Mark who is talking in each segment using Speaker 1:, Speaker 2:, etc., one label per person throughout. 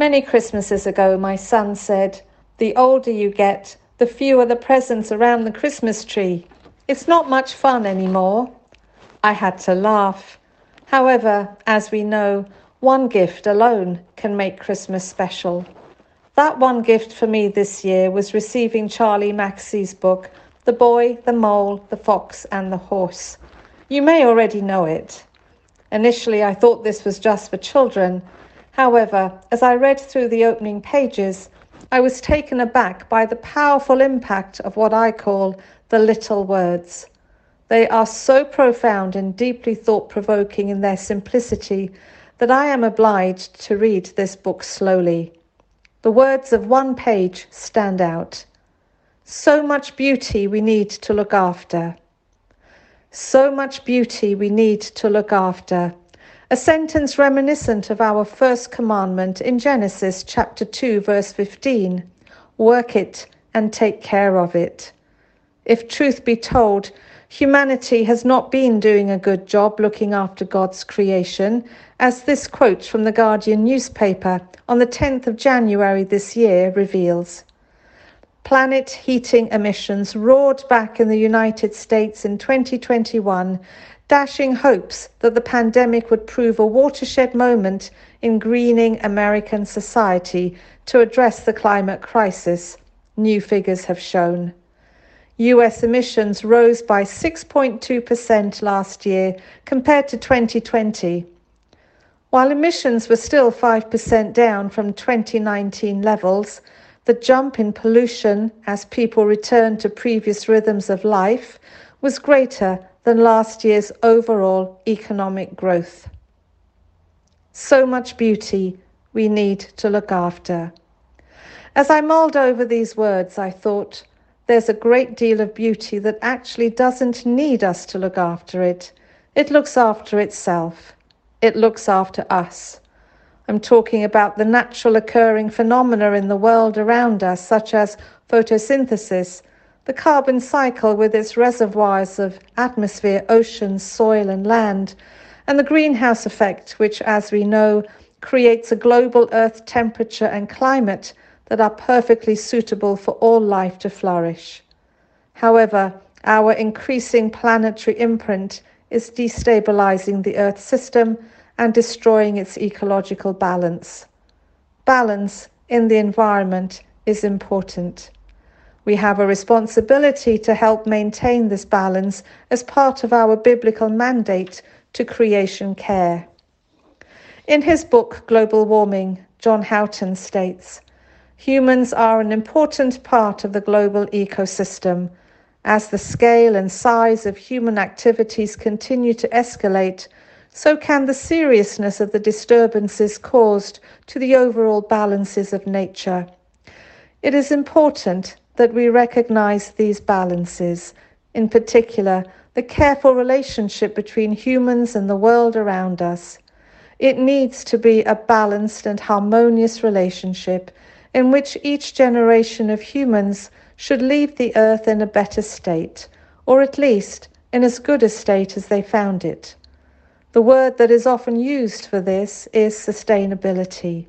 Speaker 1: Many Christmases ago, my son said, The older you get, the fewer the presents around the Christmas tree. It's not much fun anymore. I had to laugh. However, as we know, one gift alone can make Christmas special. That one gift for me this year was receiving Charlie Mackesy's book, The Boy, the Mole, the Fox, and the Horse. You may already know it. Initially, I thought this was just for children. However, as I read through the opening pages, I was taken aback by the powerful impact of what I call the little words. They are so profound and deeply thought provoking in their simplicity that I am obliged to read this book slowly. The words of one page stand out. So much beauty we need to look after. So much beauty we need to look after. A sentence reminiscent of our first commandment in Genesis chapter 2, verse 15 Work it and take care of it. If truth be told, humanity has not been doing a good job looking after God's creation, as this quote from the Guardian newspaper on the 10th of January this year reveals planet heating emissions roared back in the United States in 2021, dashing hopes that the pandemic would prove a watershed moment in greening American society to address the climate crisis, new figures have shown. US emissions rose by 6.2% last year compared to 2020. While emissions were still 5% down from 2019 levels, the jump in pollution as people returned to previous rhythms of life was greater than last year's overall economic growth. So much beauty we need to look after. As I mulled over these words, I thought, there's a great deal of beauty that actually doesn't need us to look after it. It looks after itself. It looks after us. I'm talking about the natural occurring phenomena in the world around us, such as photosynthesis, the carbon cycle with its reservoirs of atmosphere, oceans, soil, and land, and the greenhouse effect, which, as we know, creates a global Earth temperature and climate that are perfectly suitable for all life to flourish. However, our increasing planetary imprint is destabilizing the Earth system and destroying its ecological balance. Balance in the environment is important. We have a responsibility to help maintain this balance as part of our biblical mandate to creation care. In his book Global Warming, John Houghton states Humans are an important part of the global ecosystem. As the scale and size of human activities continue to escalate, so can the seriousness of the disturbances caused to the overall balances of nature. It is important that we recognize these balances, in particular, the careful relationship between humans and the world around us. It needs to be a balanced and harmonious relationship in which each generation of humans should leave the earth in a better state, or at least in as good a state as they found it. The word that is often used for this is sustainability.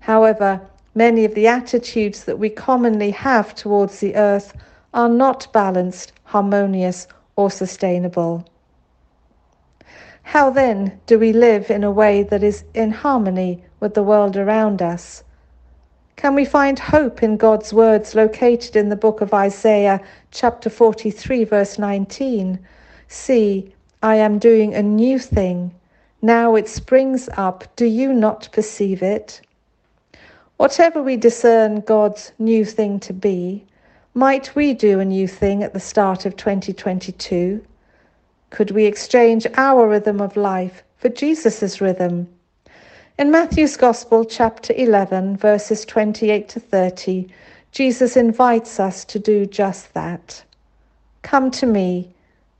Speaker 1: However, many of the attitudes that we commonly have towards the earth are not balanced, harmonious, or sustainable. How then do we live in a way that is in harmony with the world around us? Can we find hope in God's words located in the book of Isaiah, chapter 43, verse 19? See, I am doing a new thing. Now it springs up. Do you not perceive it? Whatever we discern God's new thing to be, might we do a new thing at the start of 2022? Could we exchange our rhythm of life for Jesus' rhythm? In Matthew's Gospel, chapter 11, verses 28 to 30, Jesus invites us to do just that. Come to me,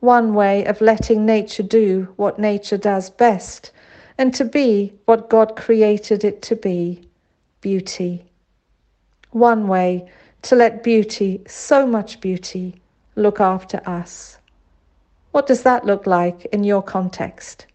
Speaker 1: one way of letting nature do what nature does best and to be what God created it to be beauty. One way to let beauty, so much beauty, look after us. What does that look like in your context?